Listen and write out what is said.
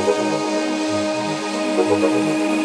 どこかで。